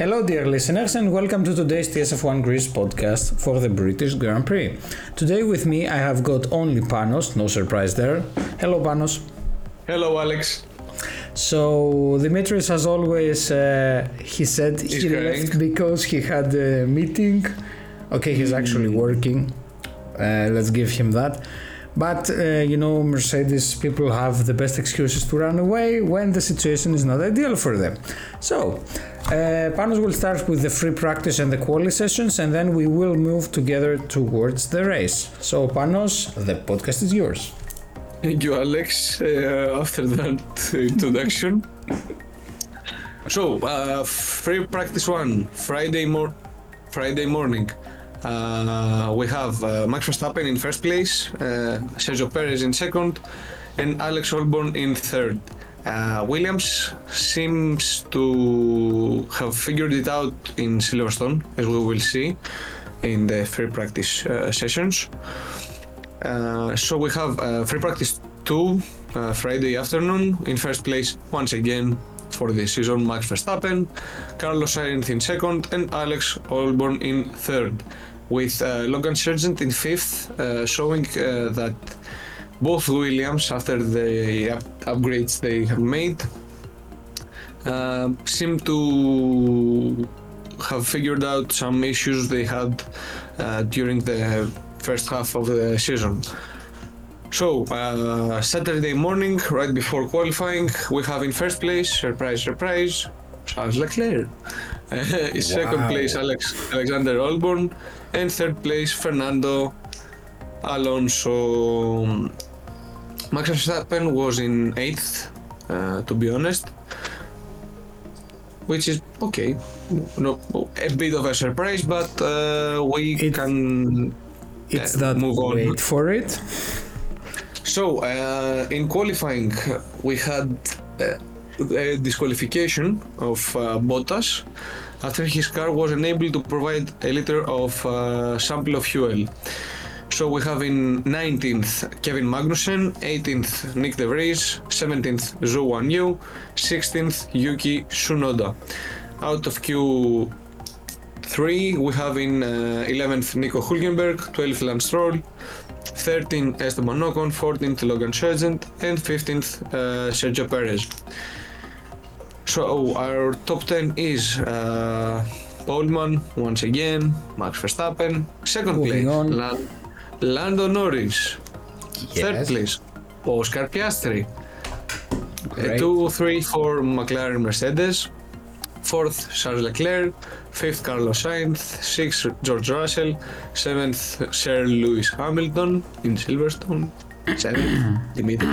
Hello, dear listeners, and welcome to today's TSF1 Greece podcast for the British Grand Prix. Today, with me, I have got only Panos, no surprise there. Hello, Panos. Hello, Alex. So, Dimitris, as always, uh, he said He's he left because he had a meeting. Okay, he's actually working. Uh, let's give him that. But uh, you know, Mercedes people have the best excuses to run away when the situation is not ideal for them. So, uh, Panos will start with the free practice and the quali sessions, and then we will move together towards the race. So, Panos, the podcast is yours. Thank you, Alex, uh, after that introduction. so, uh, free practice one, Friday, mor- Friday morning. Uh, we have uh, Max Verstappen in first place, uh, Sergio Perez in second, and Alex Albon in third. Uh, Williams seems to have figured it out in Silverstone, as we will see in the free practice uh, sessions. Uh, so we have uh, free practice 2 uh, Friday afternoon. In first place, once again for this season, Max Verstappen, Carlos Sainz in second, and Alex Albon in third, with Logan Sargeant in fifth, showing that both Williams, after the up- upgrades they have made, uh, seem to have figured out some issues they had uh, during the first half of the season. So, uh, Saturday morning, right before qualifying, we have in first place, surprise, surprise, Charles Leclerc. in second place, Alex Alexander Albon, and third place, Fernando Alonso. Max Verstappen was in eighth, uh, to be honest, which is okay. No, a bit of a surprise, but uh, we It- can It's Uh, that move on. wait for it. So, uh, in qualifying, we had uh, a disqualification of Bottas after his car was unable to provide a liter of sample of fuel. So we have in 19th Kevin Magnussen, 18th Nick De Vries, 17th Zhou Guanyu, 16th Yuki Tsunoda. Out of Q3 we have in uh, 11th Nico Hulkenberg, 12th Lance Stroll, 13th Esteban Ocon, 14th Logan Sargeant, and 15th uh, Sergio Perez. So our top 10 is uh, Poleman once again, Max Verstappen, second Moving place, on. Lando Norris, third place, Oscar Piastri, uh, two, three, four McLaren Mercedes, fourth Charles Leclerc, fifth Carlos Sainz, sixth George Russell, seventh Sir Lewis Hamilton in Silverstone, seventh Dimitri,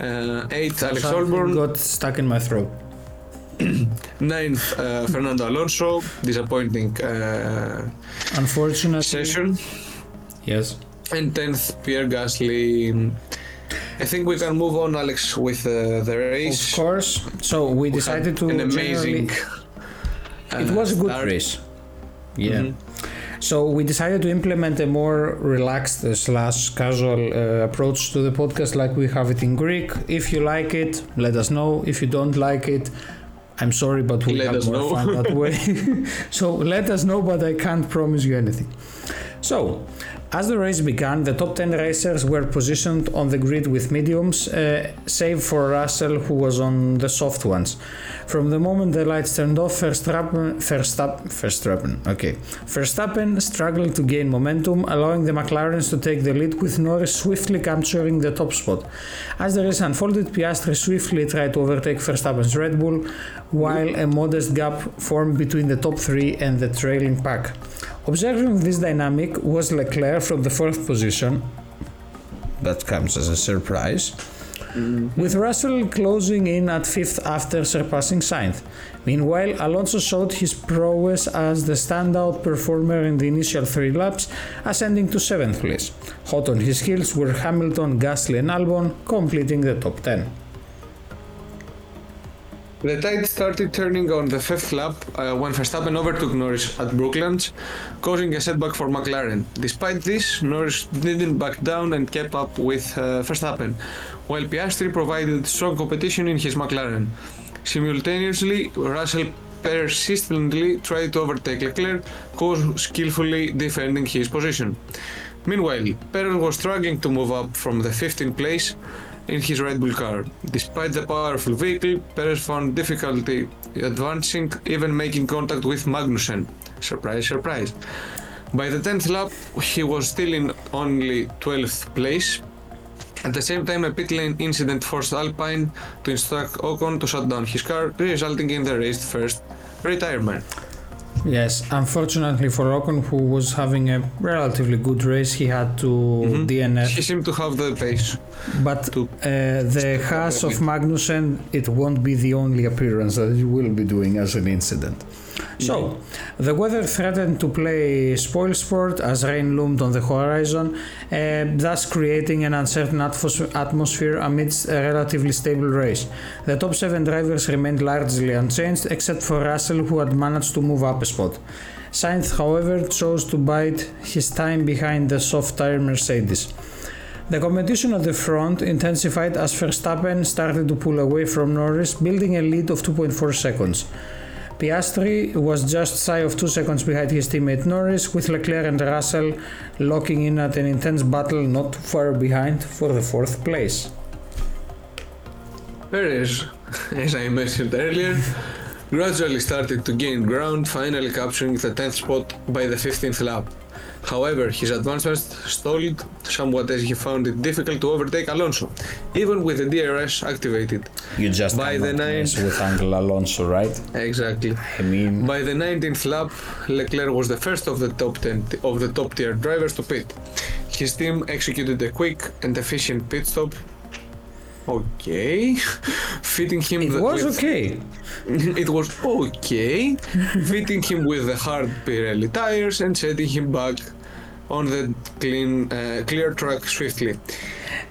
uh, eighth Alex Albon, got stuck in my throat. ninth uh, Fernando Alonso, disappointing uh, Unfortunately, session, yes. and tenth Pierre Gasly. I think we can move on, Alex, with uh, the race. Of course. So we We decided to an amazing. It uh, was a good start. race. Yeah. Mhm. So we decided to implement a more relaxed slash casual uh, approach to the podcast, like we have it in Greek. If you like it, let us know. If you don't like it, I'm sorry, but we Let have more know. fun that way. so let us know, but I can't promise you anything. So, as the race began, the top 10 racers were positioned on the grid with mediums, uh, save for Russell, who was on the soft ones. From the moment the lights turned off, Verstappen, Verstappen, Verstappen, okay, Verstappen struggled to gain momentum, allowing the McLarens to take the lead, with Norris swiftly capturing the top spot. As the race unfolded, Piastri swiftly tried to overtake Verstappen's Red Bull, while a modest gap formed between the top three and the trailing pack. Observing this dynamic was Leclerc from the fourth position. That comes as a surprise. Mm-hmm. With Russell closing in at fifth after surpassing Sainz. Meanwhile, Alonso showed his prowess as the standout performer in the initial three laps, ascending to seventh place. Hot on his heels were Hamilton, Gasly, and Albon, completing the top 10. The tide started turning on the fifth lap uh, when Verstappen overtook Norris at Brooklands, causing a setback for McLaren. Despite this, Norris didn't back down and kept up with uh, Verstappen, while Piastri provided strong competition in his McLaren. Simultaneously, Russell persistently tried to overtake Leclerc, who skillfully defending his position. Meanwhile, Perez was struggling to move up from the 15th place in his Red Bull car. Despite the powerful vehicle, Perez found difficulty advancing, even making contact with Magnussen. Surprise, surprise. By the 10th lap, he was still in only 12th place. At the same time, a pit lane incident forced Alpine to instruct Ocon to shut down his car, resulting in the race's first retirement. Yes, unfortunately for Ocon, who was having a relatively good race, he had to DNF. He seemed to have the pace. But uh, the Haas of Magnussen, it won't be the only appearance that he will be doing as an incident. So, the weather threatened to play spoilsport as rain loomed on the horizon, uh, thus creating an uncertain atmos- atmosphere amidst a relatively stable race. The top seven drivers remained largely unchanged, except for Russell, who had managed to move up a spot. Sainz, however, chose to bide his time behind the soft tire Mercedes. The competition at the front intensified as Verstappen started to pull away from Norris, building a lead of 2.4 seconds. Piastri was just shy of 2 seconds behind his teammate Norris, with Leclerc and Russell locking in at an intense battle not far behind for the fourth place. Perez, as I mentioned earlier, gradually started to gain ground, finally capturing the 10th spot by the 15th lap. However, his advancement stalled somewhat as he found it difficult to overtake Alonso, even with the DRS activated. You just By the ninth- with Angel Alonso, right? Exactly. I mean, By the 19th lap, Leclerc was the first of the top 10 of the top tier drivers to pit. His team executed a quick and efficient pit stop. Okay, fitting him. it the- was with- okay. it was okay, fitting him with the hard Pirelli tires and setting him back on the clean, uh, clear track swiftly.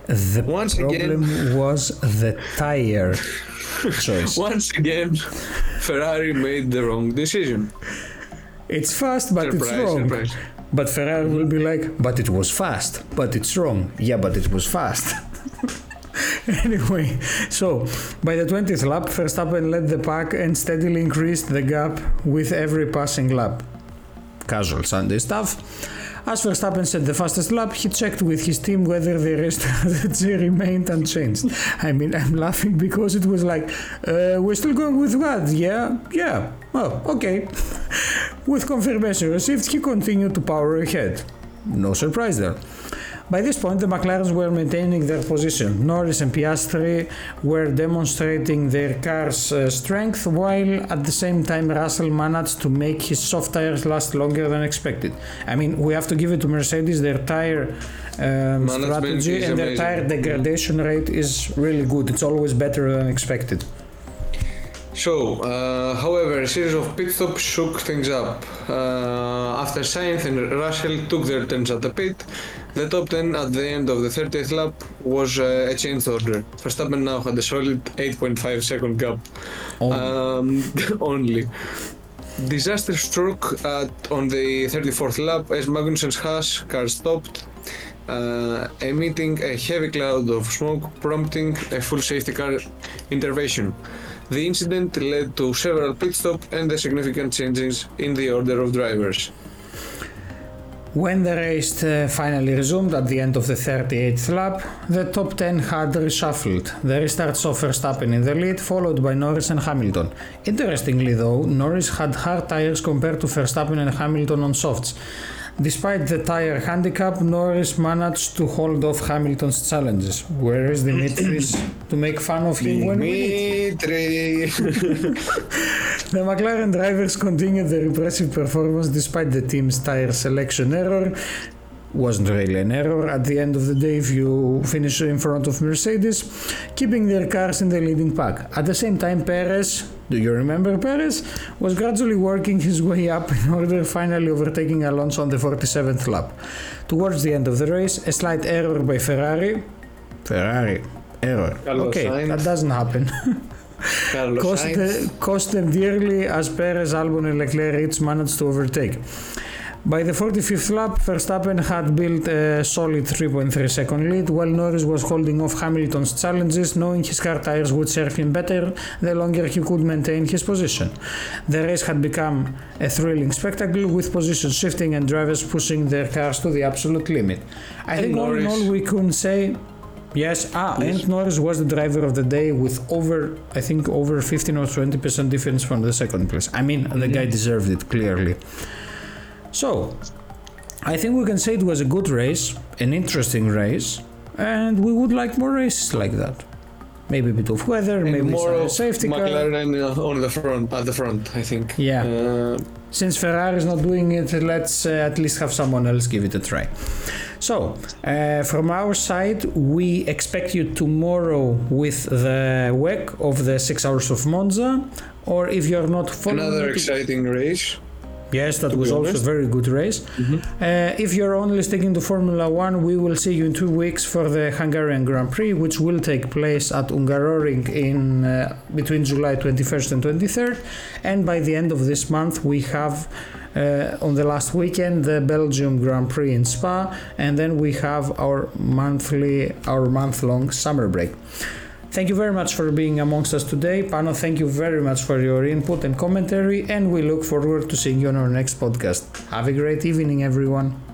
The Once problem was the tire choice. Once again, Ferrari made the wrong decision. It's fast, but it's wrong. surprise. But Ferrari will be like, but it was fast, but it's wrong. Yeah, but it was fast. anyway, so by the 20th lap, Verstappen led the pack and steadily increased the gap with every passing lap. Casual Sunday stuff. As Verstappen set the fastest lap, he checked with his team whether the rest remained unchanged. I mean, I'm laughing because it was like, uh, we're still going with what? Yeah, yeah. Oh, okay. with confirmation received, he continued to power ahead. No surprise there. By this point, the McLarens were maintaining their position. Norris and Piastri were demonstrating their car's uh, strength, while at the same time, Russell managed to make his soft tires last longer than expected. I mean, we have to give it to Mercedes, their tire um, strategy and their amazing. tire degradation rate is really good. It's always better than expected. So, uh, however, a series of pit stops shook things up. Uh, after Sainz and Russell took their turns at the pit, the top 10 at the end of the 30th lap was uh, a change order. Verstappen now had a solid 8.5 second gap Oh. um, only. Disaster struck at, on the 34th lap as Magnussen's Haas car stopped, uh, emitting a heavy cloud of smoke, prompting a full safety car intervention. The incident led to several pit stops and the significant changes in the order of drivers. When the race uh, finally resumed at the end of the 38th lap, the top 10 had reshuffled. The restart saw Verstappen in the lead, followed by Norris and Hamilton. Interestingly, though, Norris had hard tires compared to Verstappen and Hamilton on softs. Despite the tire handicap, Norris managed to hold off Hamilton's challenges. Where is Dimitris to make fun of him when we need? The McLaren drivers continued their impressive performance despite the team's tire selection error. Wasn't really an error at the end of the day if you finish in front of Mercedes, keeping their cars in the leading pack. At the same time, Perez, do you remember Perez, was gradually working his way up in order finally overtaking Alonso on the 47th lap. Towards the end of the race, a slight error by Ferrari. Ferrari, error. Okay, that doesn't happen. Cost, cost them dearly as Perez, Albon, and Leclerc each managed to overtake. By the 45th lap, Verstappen had built a solid 3.3 second lead, while Norris was holding off Hamilton's challenges, knowing his car tires would serve him better the longer he could maintain his position. The race had become a thrilling spectacle, with position shifting and drivers pushing their cars to the absolute limit. I And think all in all we can say Yes, ah, Yes. and Norris was the driver of the day with over, I think, over 15 or 20% difference from the second place. I mean, the guy deserved it, clearly. So, I think we can say it was a good race, an interesting race, and we would like more races like that. Maybe a bit of weather, And maybe more of safety car. McLaren uh, on the front, at the front, I think. Yeah. Uh, Since Ferrari is not doing it, let's uh, at least have someone else give it a try. So, uh, from our side, we expect you tomorrow with the WEC of the six hours of Monza. Or if you're not following another it- exciting race. Yes, that was also a very good race. Uh, if you're only sticking to Formula One, we will see you in two weeks for the Hungarian Grand Prix, which will take place at Hungaroring in uh, between July 21st and 23rd. And by the end of this month, we have Uh, on the last weekend the Belgium Grand Prix in Spa, and then we have our monthly, our month-long summer break. Thank you very much for being amongst us today. Pano, thank you very much for your input and commentary, and we look forward to seeing you on our next podcast. Have a great evening, everyone.